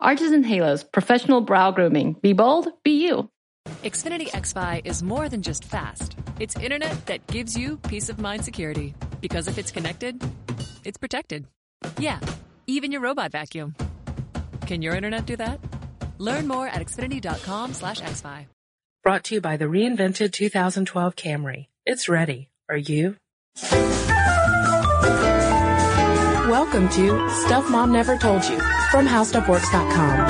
Arches and Halos, professional brow grooming. Be bold, be you. Xfinity XFi is more than just fast. It's internet that gives you peace of mind security. Because if it's connected, it's protected. Yeah, even your robot vacuum. Can your internet do that? Learn more at xfinity.com slash xfi. Brought to you by the reinvented 2012 Camry. It's ready. Are you? Welcome to Stuff Mom Never Told You from HowStuffWorks.com.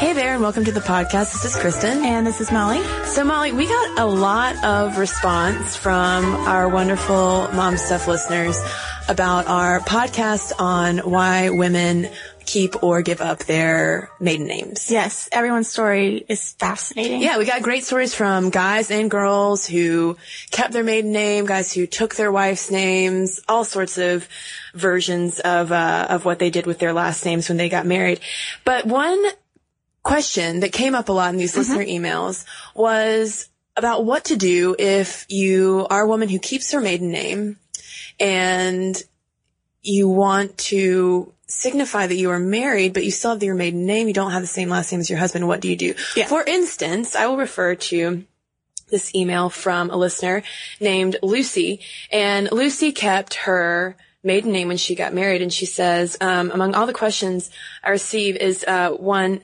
Hey there, and welcome to the podcast. This is Kristen. And this is Molly. So, Molly, we got a lot of response from our wonderful mom stuff listeners about our podcast on why women keep or give up their maiden names. Yes, everyone's story is fascinating. Yeah, we got great stories from guys and girls who kept their maiden name, guys who took their wife's names, all sorts of versions of uh, of what they did with their last names when they got married. But one question that came up a lot in these listener emails was about what to do if you are a woman who keeps her maiden name and you want to signify that you are married, but you still have your maiden name. You don't have the same last name as your husband. What do you do? Yeah. For instance, I will refer to this email from a listener named Lucy and Lucy kept her maiden name when she got married. And she says, um, among all the questions I receive is, uh, one,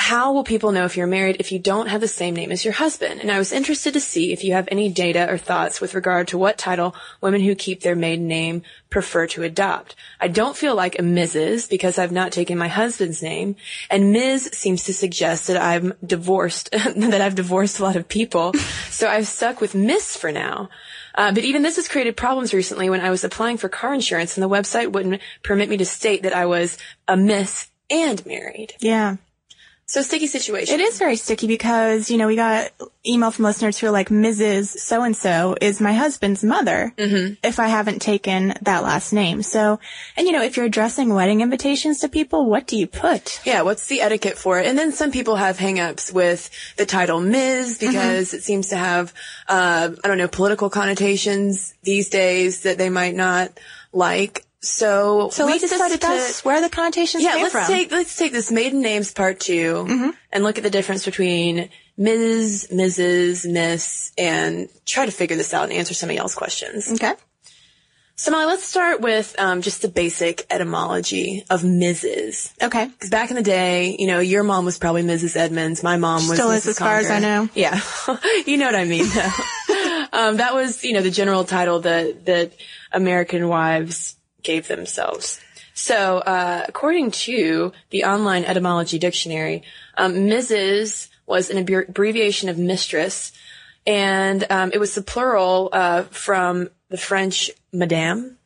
how will people know if you're married if you don't have the same name as your husband? And I was interested to see if you have any data or thoughts with regard to what title women who keep their maiden name prefer to adopt. I don't feel like a Mrs. because I've not taken my husband's name, and Ms. seems to suggest that I'm divorced, that I've divorced a lot of people. so I've stuck with Miss for now. Uh, but even this has created problems recently when I was applying for car insurance and the website wouldn't permit me to state that I was a Miss and married. Yeah. So sticky situation. It is very sticky because, you know, we got email from listeners who are like, Mrs. So-and-so is my husband's mother if I haven't taken that last name. So, and you know, if you're addressing wedding invitations to people, what do you put? Yeah, what's the etiquette for it? And then some people have hangups with the title Ms. because it seems to have, uh, I don't know, political connotations these days that they might not like. So, So we decided to, where the connotations yeah, came let's from. take, let's take this maiden names part 2 and look at the difference between Ms., Mrs., Miss, and try to figure this out and answer some of y'all's questions. okay. So Molly, let's start with, um, just the basic etymology of Mrs. Okay. Because back in the day, you know, your mom was probably Mrs. Edmonds. My mom was Still Mrs. is as far as I know. Yeah, you know what I mean. Um, that was, you know, the general title that that American wives gave themselves. So, uh, according to the online etymology dictionary, um, Mrs. was an abbre- abbreviation of mistress, and um, it was the plural uh, from the French madame.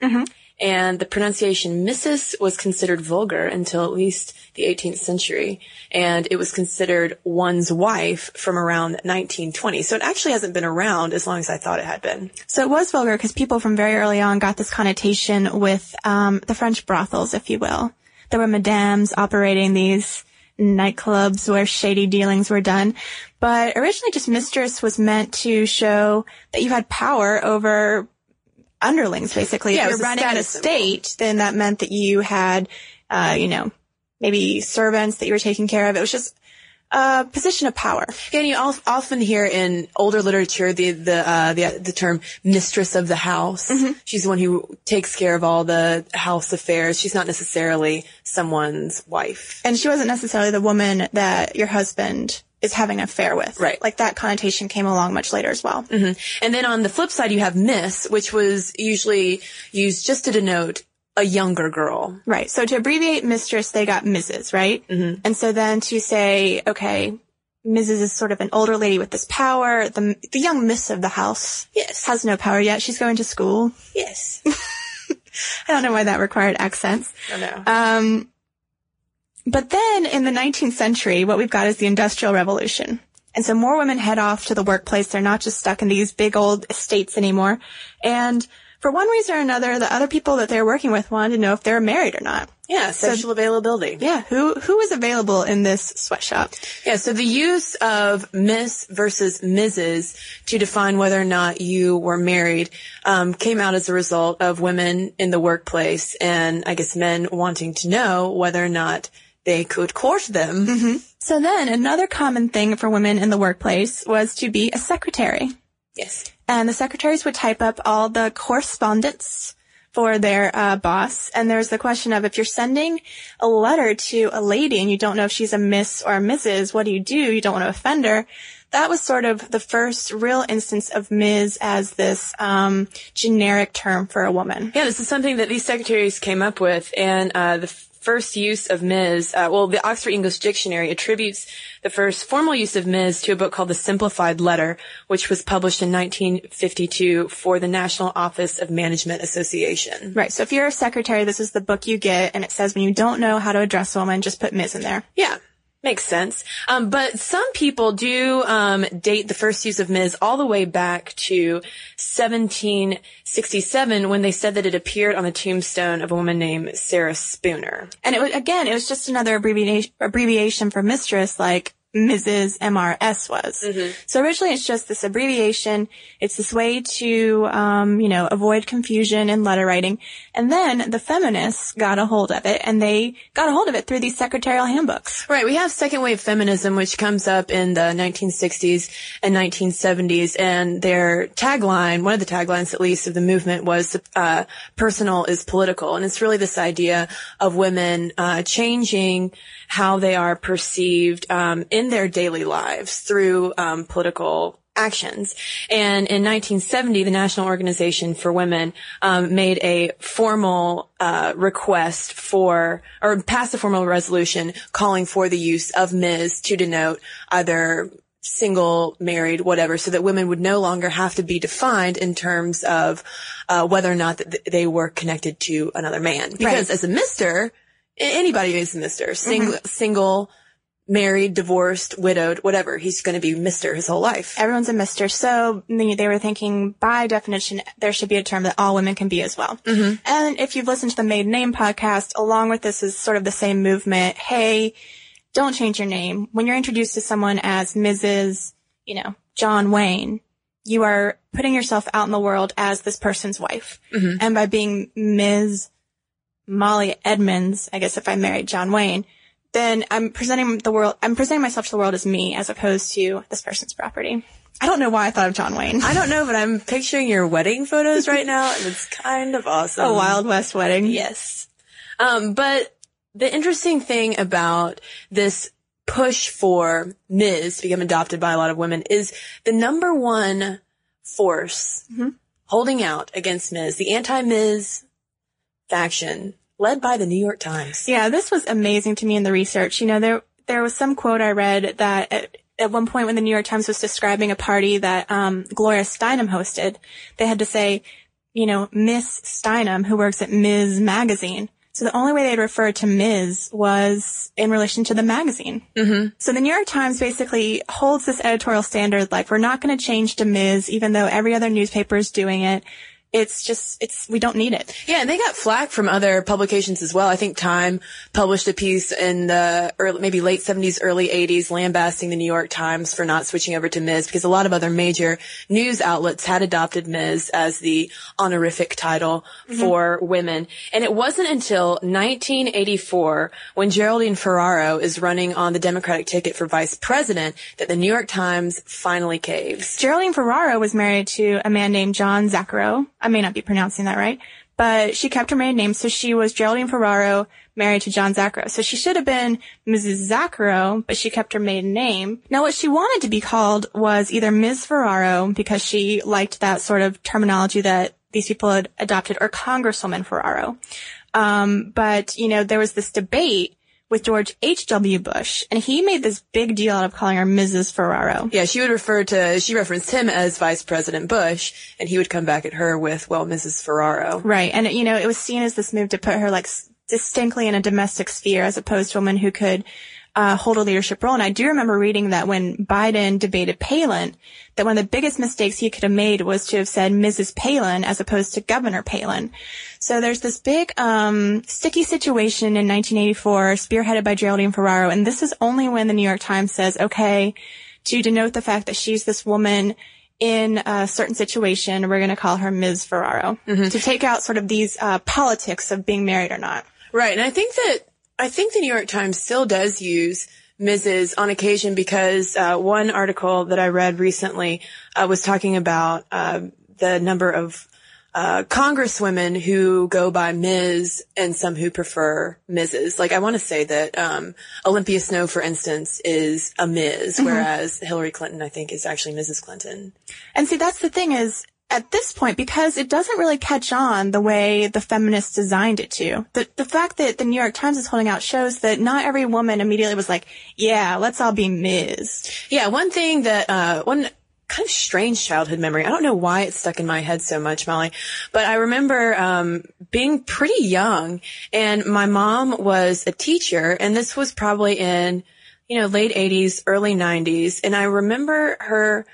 And the pronunciation Mrs. was considered vulgar until at least the 18th century. And it was considered one's wife from around 1920. So it actually hasn't been around as long as I thought it had been. So it was vulgar because people from very early on got this connotation with um, the French brothels, if you will. There were madames operating these nightclubs where shady dealings were done. But originally just mistress was meant to show that you had power over underlings, basically. Yeah, if you're a running an status symbol. then that meant that you had, uh, you know, maybe servants that you were taking care of. It was just a position of power. And you often hear in older literature the the uh, the, the term mistress of the house. She's the one who takes care of all the house affairs. She's not necessarily someone's wife. And she wasn't necessarily the woman that your husband is having an affair with. Right. Like that connotation came along much later as well. And then on the flip side, you have miss, which was usually used just to denote a younger girl. Right. So to abbreviate mistress, they got Mrs., right? Mm-hmm. And so then to say, okay, Mrs. is sort of an older lady with this power. The, the young miss of the house Yes. has no power yet. She's going to school. Yes. I don't know why that required accents. I know. Um, but then in the 19th century, what we've got is the Industrial Revolution. And so more women head off to the workplace. They're not just stuck in these big old estates anymore. And for one reason or another, the other people that they're working with wanted to know if they're married or not. yeah, sexual availability. Yeah, who who is available in this sweatshop? Yeah, so the use of Miss versus Mrs. to define whether or not you were married um, came out as a result of women in the workplace and I guess men wanting to know whether or not they could court them. So then another common thing for women in the workplace was to be a secretary. Yes. And the secretaries would type up all the correspondence for their uh, boss. And there's the question of if you're sending a letter to a lady and you don't know if she's a miss or a Mrs., what do you do? You don't want to offend her. That was sort of the first real instance of Ms. as this um, generic term for a woman. Yeah, this is something that these secretaries came up with, and uh, the f- first use of Ms. Uh, well, the Oxford English Dictionary attributes the first formal use of Ms. to a book called The Simplified Letter, which was published in 1952 for the National Office of Management Association. Right. So if you're a secretary, this is the book you get, and it says when you don't know how to address a woman, just put Ms. in there. Yeah. Makes sense. Um, but some people do um, date the first use of Ms. all the way back to 1767 when they said that it appeared on the tombstone of a woman named Sarah Spooner. And it was, again, it was just another abbreviation, abbreviation for mistress, like Mrs. MRS was. So originally it's just this abbreviation. It's this way to, um, you know, avoid confusion in letter writing. And then the feminists got a hold of it and they got a hold of it through these secretarial handbooks. Right. We have second wave feminism, which comes up in the 1960s and 1970s. And their tagline, one of the taglines at least of the movement was, uh, personal is political. And it's really this idea of women, uh, changing how they are perceived, um, in their daily lives through, um, political actions. And in 1970, the National Organization for Women um, made a formal uh, request for, or passed a formal resolution calling for the use of Ms. to denote either single, married, whatever, so that women would no longer have to be defined in terms of uh, whether or not th- they were connected to another man. Because Right. as a Mister, anybody is a Mister, single, single, married, divorced, widowed, whatever. He's going to be Mister his whole life. Everyone's a mister. So they they were thinking by definition, there should be a term that all women can be as well. Mm-hmm. And if you've listened to the Maiden Name podcast, along with this is sort of the same movement. Hey, don't change your name. When you're introduced to someone as Mrs., you know, John Wayne, you are putting yourself out in the world as this person's wife. Mm-hmm. And by being Ms. Molly Edmonds, I guess if I married John Wayne, then I'm presenting the world, I'm presenting myself to the world as me as opposed to this person's property. I don't know why I thought of John Wayne. I don't know, but I'm picturing your wedding photos right now, and it's kind of awesome. A Wild West wedding. Yes. Um, but the interesting thing about this push for Ms. to become adopted by a lot of women is the number one force holding out against Ms., the anti-Ms faction, led by the New York Times. Yeah, this was amazing to me in the research. You know, there there was some quote I read that at, at one point when the New York Times was describing a party that um, Gloria Steinem hosted, they had to say, you know, Miss Steinem, who works at Ms. Magazine. So the only way they'd refer to Ms. was in relation to the magazine. Mm-hmm. So the New York Times basically holds this editorial standard, like we're not going to change to Ms. even though every other newspaper is doing it. It's just, it's, we don't need it. Yeah, and they got flack from other publications as well. I think Time published a piece in the early, maybe late 70s, early 80s, lambasting the New York Times for not switching over to Ms. because a lot of other major news outlets had adopted Ms. as the honorific title mm-hmm. for women. And it wasn't until 1984 when Geraldine Ferraro is running on the Democratic ticket for vice president that the New York Times finally caves. Geraldine Ferraro was married to a man named John Zaccaro. I may not be pronouncing that right, but she kept her maiden name, so she was Geraldine Ferraro married to John Zaccaro. So she should have been Mrs. Zaccaro, but she kept her maiden name. Now what she wanted to be called was either Ms. Ferraro because she liked that sort of terminology that these people had adopted or Congresswoman Ferraro. Um, but you know, there was this debate with George H.W. Bush, and he made this big deal out of calling her Mrs. Ferraro. Yeah, she would refer to, she referenced him as Vice President Bush, and he would come back at her with, well, Mrs. Ferraro. Right. And, you know, it was seen as this move to put her like distinctly in a domestic sphere as opposed to a woman who could uh, hold a leadership role. And I do remember reading that when Biden debated Palin, that one of the biggest mistakes he could have made was to have said Mrs. Palin as opposed to Governor Palin. So there's this big, um, sticky situation in 1984 spearheaded by Geraldine Ferraro. And this is only when the New York Times says, okay, to denote the fact that she's this woman in a certain situation, we're going to call her Ms. Ferraro to take out sort of these uh, politics of being married or not. Right. And I think that, I think the New York Times still does use Mrs. on occasion because, uh, one article that I read recently, uh, was talking about, uh, the number of, uh, congresswomen who go by Ms. and some who prefer Mrs. Like I want to say that, um, Olympia Snowe, for instance, is a Ms., whereas Hillary Clinton, I think, is actually Mrs. Clinton. And see, that's the thing is, at this point, because it doesn't really catch on the way the feminists designed it to, the, the fact that the New York Times is holding out shows that not every woman immediately was like, yeah, let's all be Ms. Yeah, one thing that, uh, one kind of strange childhood memory. I don't know why it's stuck in my head so much, Molly, but I remember, um, being pretty young and my mom was a teacher and this was probably in, you know, late eighties, early nineties. And I remember her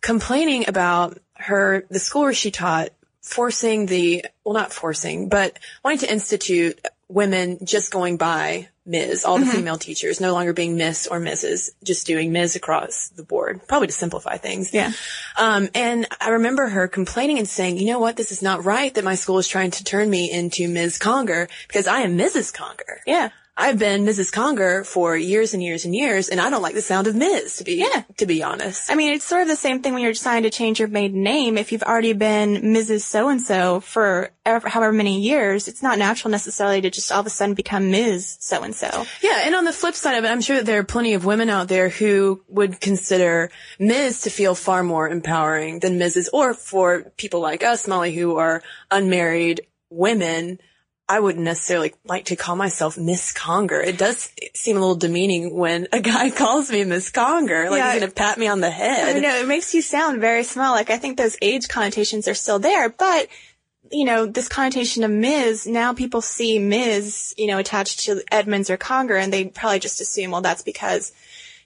complaining about her, the school where she taught forcing the, well, not forcing, but wanting to institute women just going by Ms. All the female teachers no longer being Miss or Mrs. Just doing Ms. across the board, probably to simplify things. Yeah. Um, and I remember her complaining and saying, you know what? This is not right that my school is trying to turn me into Ms. Conger because I am Mrs. Conger. Yeah. I've been Mrs. Conger for years and years and years, and I don't like the sound of Ms. To be Yeah. to be honest. I mean, it's sort of the same thing when you're trying to change your maiden name. If you've already been Mrs. So-and-so for ever, however many years, it's not natural necessarily to just all of a sudden become Ms. So-and-so. Yeah, and on the flip side of it, I'm sure that there are plenty of women out there who would consider Ms. to feel far more empowering than Mrs. Or for people like us, Molly, who are unmarried women, I wouldn't necessarily like to call myself Miss Conger. It does seem a little demeaning when a guy calls me Miss Conger, like Yeah. he's gonna pat me on the I head. know it makes you sound very small. Like I think those age connotations are still there, but you know, this connotation of Ms. Now people see Ms. You know, attached to Edmonds or Conger, and they probably just assume, well, that's because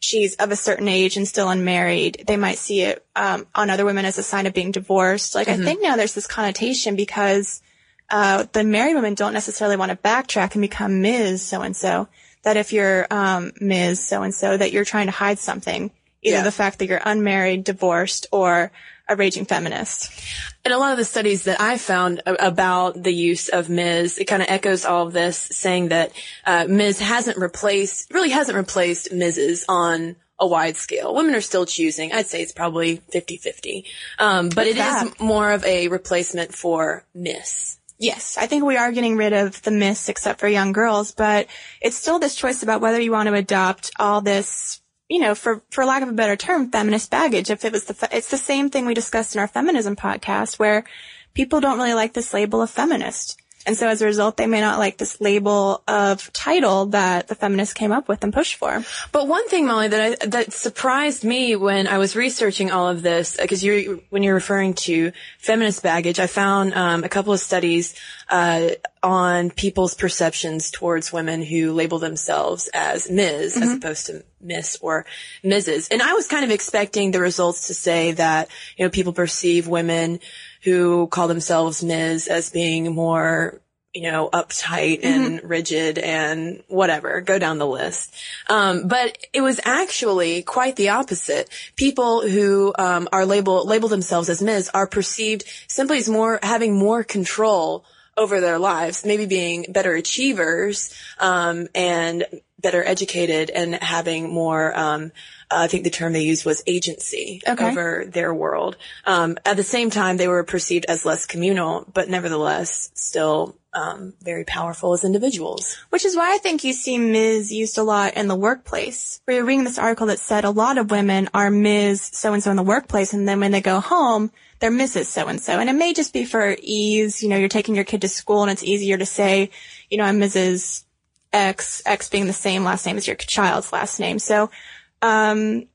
she's of a certain age and still unmarried. They might see it um, on other women as a sign of being divorced. Like I think now there's this connotation because uh, the married women don't necessarily want to backtrack and become Ms. So and so. That if you're um, Ms. So and so, that you're trying to hide something, either Yeah. the fact that you're unmarried, divorced, or a raging feminist. And a lot of the studies that I found about the use of Ms. It kind of echoes all of this, saying that uh, Ms. hasn't replaced, really hasn't replaced Mrs. on a wide scale. Women are still choosing. I'd say it's probably 50-50. Um, but What's it is that? more of a replacement for Miss. Yes, I think we are getting rid of the myths except for young girls, but it's still this choice about whether you want to adopt all this, you know, for, for lack of a better term, feminist baggage. If it was the, fe- it's the same thing we discussed in our feminism podcast where people don't really like this label of feminist. And so as a result, they may not like this label of title that the feminists came up with and pushed for. But one thing, Molly, that I, that surprised me when I was researching all of this, because you when you're referring to feminist baggage, I found um, a couple of studies uh, on people's perceptions towards women who label themselves as Ms. as opposed to Miss or Mrs. And I was kind of expecting the results to say that you know people perceive women who call themselves Ms. as being more you know, uptight and rigid and whatever, go down the list. Um, but it was actually quite the opposite. People who, um, are label, label themselves as Ms. are perceived simply as more, having more control over their lives, maybe being better achievers, um, and better educated and having more, um, I think the term they used was agency Okay. over their world. Um, at the same time, they were perceived as less communal, but nevertheless still um, very powerful as individuals. Which is why I think you see Ms. used a lot in the workplace. We were reading this article that said a lot of women are Ms. so-and-so in the workplace, and then when they go home, they're Mrs. so-and-so. And it may just be for ease, you know, you're taking your kid to school and it's easier to say, you know, I'm Mrs. X, X being the same last name as your child's last name. So, um,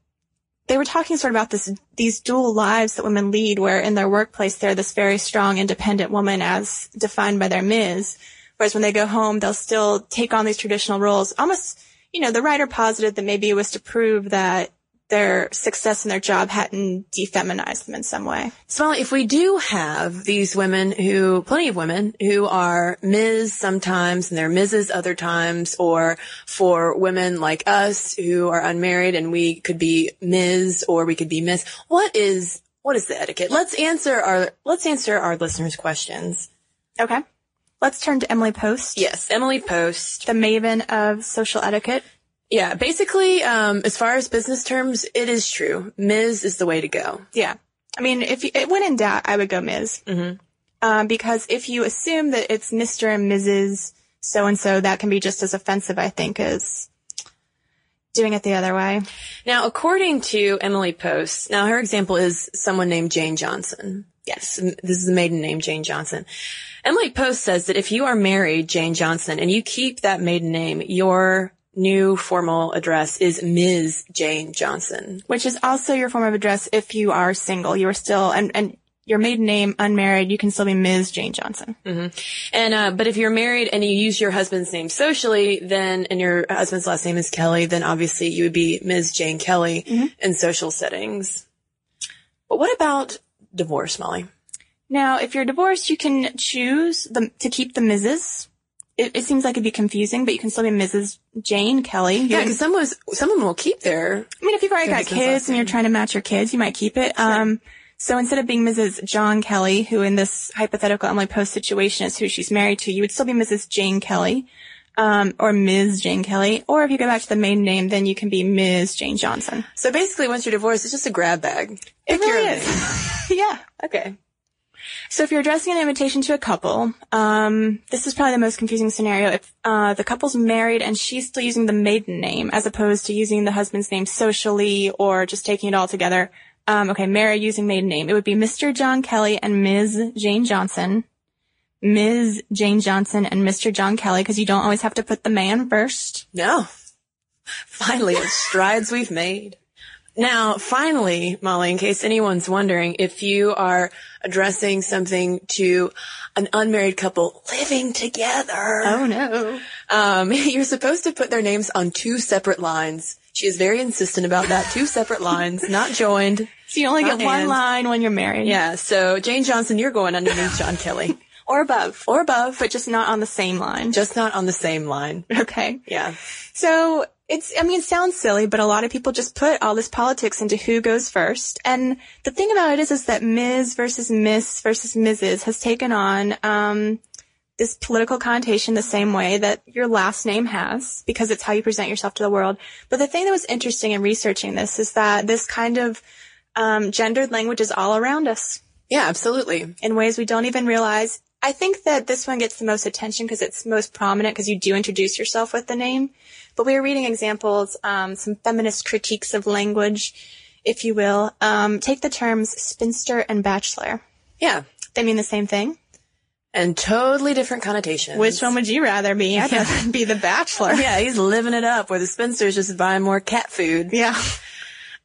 they were talking sort of about this, these dual lives that women lead where in their workplace they're this very strong, independent woman as defined by their Ms. Whereas when they go home, they'll still take on these traditional roles. Almost, you know, the writer posited that maybe it was to prove that their success in their job hadn't defeminized them in some way. Smiley, if we do have these women who, plenty of women who are Ms. sometimes and they're Mrs. other times, or for women like us who are unmarried and we could be Ms. or we could be Miss, what is, what is the etiquette? Let's answer our, let's answer our listeners' questions. Okay. Let's turn to Emily Post. Yes, Emily Post. The maven of social etiquette. Yeah, basically, um, as far as business terms, it is true. Ms. is the way to go. Yeah. I mean, if you, went in doubt, I would go Ms. Mhm. Um, because if you assume that it's Mr. and Mrs. so and so, that can be just as offensive, I think, as doing it the other way. Now, according to Emily Post, now her example is someone named Jane Johnson. Yes, this is the maiden name, Jane Johnson. Emily Post says that if you are married, Jane Johnson, and you keep that maiden name, your new formal address is Ms. Jane Johnson. Which is also your form of address if you are single. You are still, and, and your maiden name, unmarried, you can still be Ms. Jane Johnson. And, uh, but if you're married and you use your husband's name socially, then, and your husband's last name is Kelly, then obviously you would be Ms. Jane Kelly in social settings. But what about divorce, Molly? Now, if you're divorced, you can choose the, to keep the Mrs. It, it seems like it'd be confusing, but you can still be Mrs. Jane Kelly. You Yeah, because someone, someone will keep their I mean, if you've already got kids and you're trying to match your kids, you might keep it. Um, so instead of being Mrs. John Kelly, who in this hypothetical Emily Post situation is who she's married to, you would still be Mrs. Jane Kelly, um, or Ms. Jane Kelly. Or if you go back to the main name, then you can be Ms. Jane Johnson. So basically, once you're divorced, it's just a grab bag. It Pick your really is. yeah. Okay. So if you're addressing an invitation to a couple, um, this is probably the most confusing scenario. If uh, the couple's married and she's still using the maiden name as opposed to using the husband's name socially or just taking it all together. Um, okay, married using maiden name. It would be Mr. John Kelly and Ms. Jane Johnson. Ms. Jane Johnson and Mr. John Kelly because you don't always have to put the man first. No. Finally, it's strides we've made. Now, finally, Molly, in case anyone's wondering, if you are addressing something to an unmarried couple living together, Oh no. um, you're supposed to put their names on two separate lines. She is very insistent about that. Two separate lines, not joined. So you only get one and. line when you're married. Yeah, so Jane Johnson, you're going underneath John Kelly. Or above. Or above, But just not on the same line. just not on the same line. okay. Yeah. So it's, I mean, it sounds silly, but a lot of people just put all this politics into who goes first. And the thing about it is, is that Ms. versus Miss versus Mrs. has taken on, um, this political connotation the same way that your last name has, because it's how you present yourself to the world. But the thing that was interesting in researching this is that this kind of, um, gendered language is all around us Yeah, absolutely. in ways we don't even realize. I think that this one gets the most attention because it's most prominent because you do introduce yourself with the name. But we were reading examples, um, some feminist critiques of language, if you will. Um, take the terms spinster and bachelor. Yeah. They mean the same thing. And totally different connotations. Which one would you rather be? I'd rather be the bachelor. Yeah, he's living it up where the spinster's just buying more cat food. Yeah.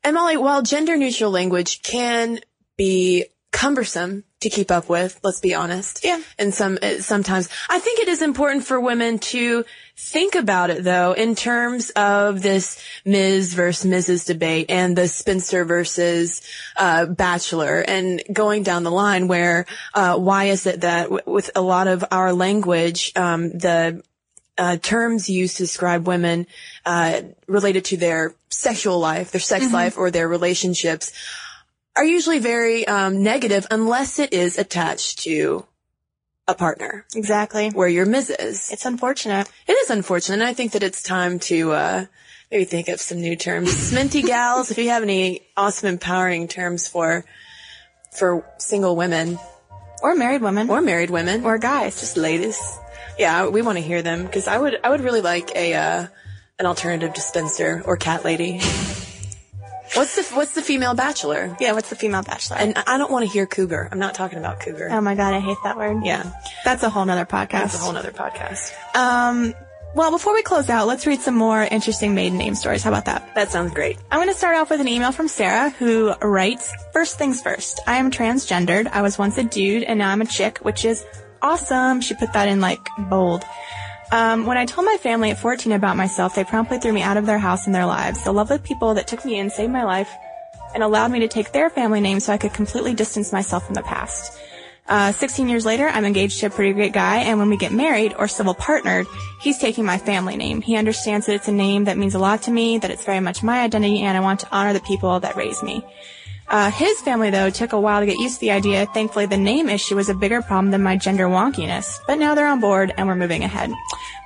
And Molly, while gender neutral language can be cumbersome to keep up with, let's be honest. Yeah. And some, uh, sometimes I think it is important for women to think about it though in terms of this Ms. versus Mrs. debate and the spinster versus, uh, bachelor and going down the line where, uh, why is it that w- with a lot of our language, um, the, uh, terms used to describe women uh, related to their sexual life, their sex life, or their relationships are usually very um, negative unless it is attached to a partner Exactly. where you're Mrs. It's unfortunate. It is unfortunate. and I think that it's time to uh, maybe think of some new terms. Sminty gals, if you have any awesome, empowering terms for for single women Or married women. or married women or guys. just ladies. Yeah, we want to hear them because I would I would really like a uh, an alternative dispenser or cat lady. What's the what's the female bachelor? yeah, what's the female bachelor? And I don't want to hear cougar. I'm not talking about cougar. oh my god, I hate that word. yeah, That's a whole nother podcast. that's a whole nother podcast. Um, Well, before we close out, let's read some more interesting maiden name stories. How about that? That sounds great. I'm going to start off with an email from Sarah who writes, First things first, I am transgendered. I was once a dude and now I'm a chick, which is awesome. She put that in like bold. Um, when I told my family at 14 about myself, they promptly threw me out of their house and their lives. The lovely people that took me in saved my life and allowed me to take their family name so I could completely distance myself from the past. Uh, 16 years later, I'm engaged to a pretty great guy, and when we get married or civil partnered, he's taking my family name. He understands that it's a name that means a lot to me, that it's very much my identity, and I want to honor the people that raised me. Uh, his family, though, took a while to get used to the idea. Thankfully, the name issue was a bigger problem than my gender wonkiness. But now they're on board, and we're moving ahead.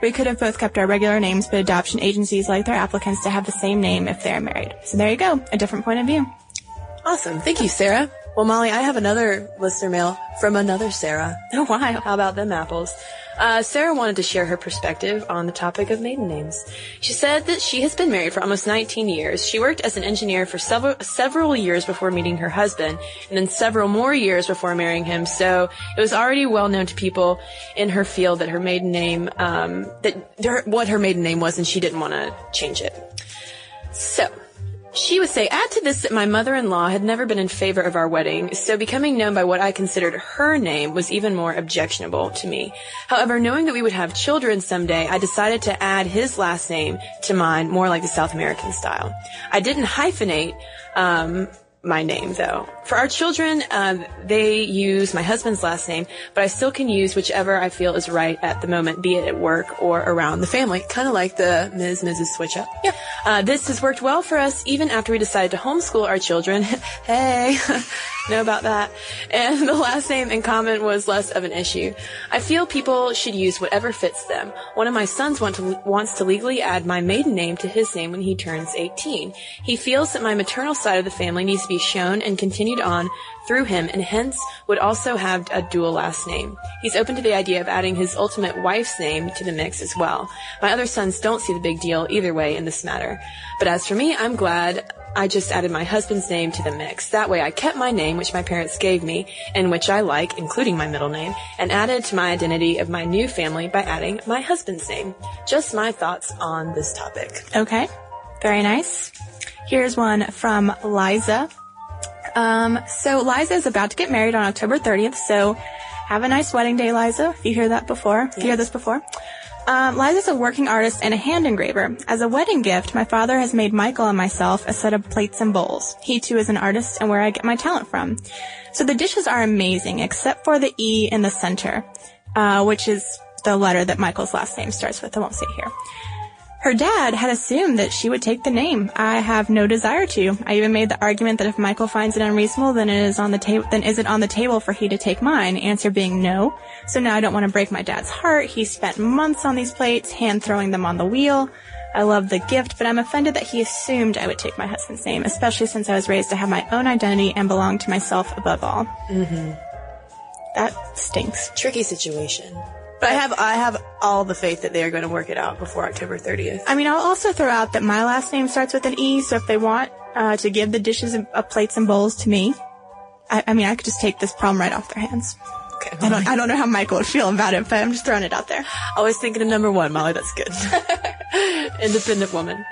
We could have both kept our regular names, but adoption agencies like their applicants to have the same name if they're married. So there you go, a different point of view. Awesome. Thank you, Sarah. Well, Molly, I have another listener mail from another Sarah. Oh, wow. How about them apples? Uh, Sarah wanted to share her perspective on the topic of maiden names. She said that she has been married for almost 19 years. She worked as an engineer for several, several years before meeting her husband, and then several more years before marrying him. So it was already well known to people in her field that her maiden name, um, that her, what her maiden name was, and she didn't want to change it. So, she would say, add to this that my mother-in-law had never been in favor of our wedding, so becoming known by what I considered her name was even more objectionable to me. However, knowing that we would have children someday, I decided to add his last name to mine, more like the South American style. I didn't hyphenate, um, my name though. For our children, uh, they use my husband's last name, but I still can use whichever I feel is right at the moment, be it at work or around the family. Kind of like the Ms. Mrs. switch up. Yeah. Uh, this has worked well for us even after we decided to homeschool our children. hey, know about that. And the last name in common was less of an issue. I feel people should use whatever fits them. One of my sons want to, wants to legally add my maiden name to his name when he turns 18. He feels that my maternal side of the family needs to be shown and continued on through him and hence would also have a dual last name. He's open to the idea of adding his ultimate wife's name to the mix as well. My other sons don't see the big deal either way in this matter. But as for me, I'm glad I just added my husband's name to the mix. That way I kept my name, which my parents gave me, and which I like, including my middle name, and added to my identity of my new family by adding my husband's name. Just my thoughts on this topic. Okay. Very nice. Here's one from Liza. Um, so Liza is about to get married on October 30th, so have a nice wedding day, Liza, if you hear that before, if you hear this before. Um, Liza's a working artist and a hand engraver. As a wedding gift, my father has made Michael and myself a set of plates and bowls. He too is an artist and where I get my talent from. So the dishes are amazing, except for the E in the center, uh, which is the letter that Michael's last name starts with. I won't say here. Her dad had assumed that she would take the name. I have no desire to. I even made the argument that if Michael finds it unreasonable, then it is on the table, then is it on the table for he to take mine? Answer being no. So now I don't want to break my dad's heart. He spent months on these plates, hand throwing them on the wheel. I love the gift, but I'm offended that he assumed I would take my husband's name, especially since I was raised to have my own identity and belong to myself above all. Mm-hmm. That stinks. Tricky situation. But I have I have all the faith that they are going to work it out before October 30th. I mean, I'll also throw out that my last name starts with an E, so if they want uh, to give the dishes and, of plates and bowls to me, I, I, mean, I could just take this problem right off their hands. Okay. I don't I don't know how Michael would feel about it, but I'm just throwing it out there. Always thinking of number one, Molly. That's good. Independent woman.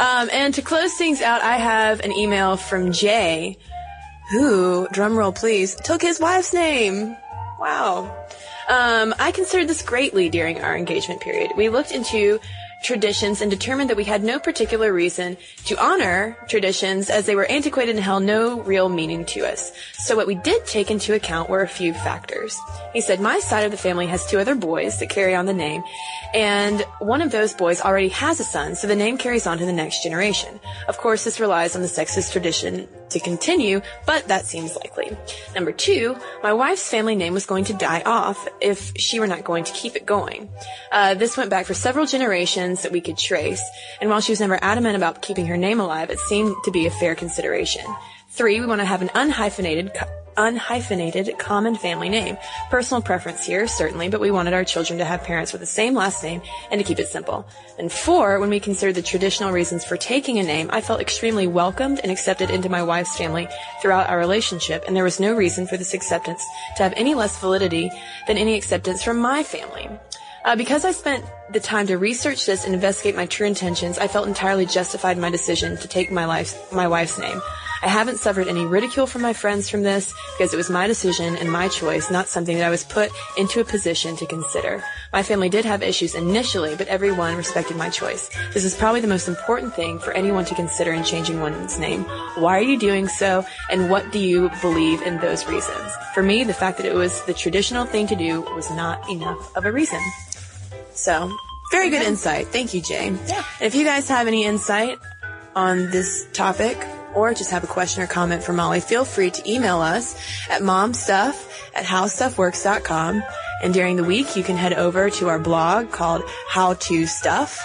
Um, and to close things out, I have an email from Jay, who, drumroll please, took his wife's name. Wow. Um, I considered this greatly during our engagement period. We looked into traditions and determined that we had no particular reason to honor traditions as they were antiquated and held no real meaning to us. So what we did take into account were a few factors. He said, my side of the family has two other boys that carry on the name, and one of those boys already has a son, so the name carries on to the next generation. Of course, this relies on the sexist tradition to continue, but that seems likely. Number two, my wife's family name was going to die off if she were not going to keep it going. Uh, this went back for several generations that we could trace, and while she was never adamant about keeping her name alive, it seemed to be a fair consideration. Three, we want to have an unhyphenated unhyphenated common family name. Personal preference here, certainly, but we wanted our children to have parents with the same last name and to keep it simple. And four, when we considered the traditional reasons for taking a name, I felt extremely welcomed and accepted into my wife's family throughout our relationship, and there was no reason for this acceptance to have any less validity than any acceptance from my family. Uh, because I spent the time to research this and investigate my true intentions, I felt entirely justified in my decision to take my my wife's name. I haven't suffered any ridicule from my friends from this because it was my decision and my choice, not something that I was put into a position to consider. My family did have issues initially, but everyone respected my choice. This is probably the most important thing for anyone to consider in changing one's name. Why are you doing so, and what do you believe in those reasons? For me, the fact that it was the traditional thing to do was not enough of a reason. So, very good insight. Thank you, Jay. Yeah. If you guys have any insight on this topic, or just have a question or comment for Molly, feel free to email us at momstuff at howstuffworks.com. And during the week, you can head over to our blog called How to Stuff.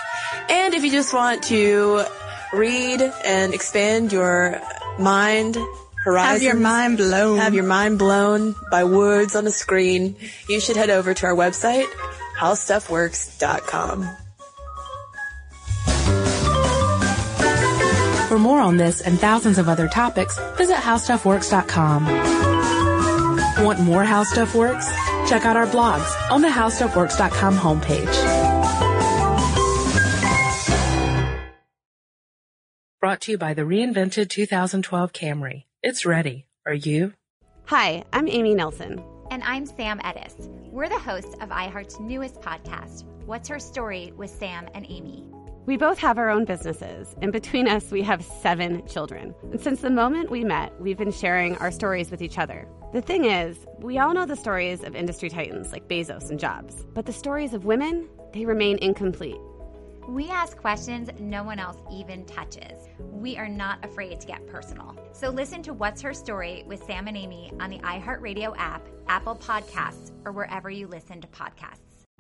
And if you just want to read and expand your mind horizons, Have your mind blown. have your mind blown by words on a screen, you should head over to our website, howstuffworks.com. For more on this and thousands of other topics, visit howstuffworks.com. Want more How Stuff Works? Check out our blogs on the howstuffworks.com homepage. Brought to you by the reinvented 2012 Camry. It's ready. Are you? Hi, I'm Amy Nelson. And I'm Sam Ettus. We're the hosts of iHeart's newest podcast, What's Her Story with Sam and Amy. We both have our own businesses, and between us, we have seven children. And since the moment we met, we've been sharing our stories with each other. The thing is, we all know the stories of industry titans like Bezos and Jobs, but the stories of women, they remain incomplete. We ask questions no one else even touches. We are not afraid to get personal. So listen to What's Her Story with Sam and Amy on the iHeartRadio app, Apple Podcasts, or wherever you listen to podcasts.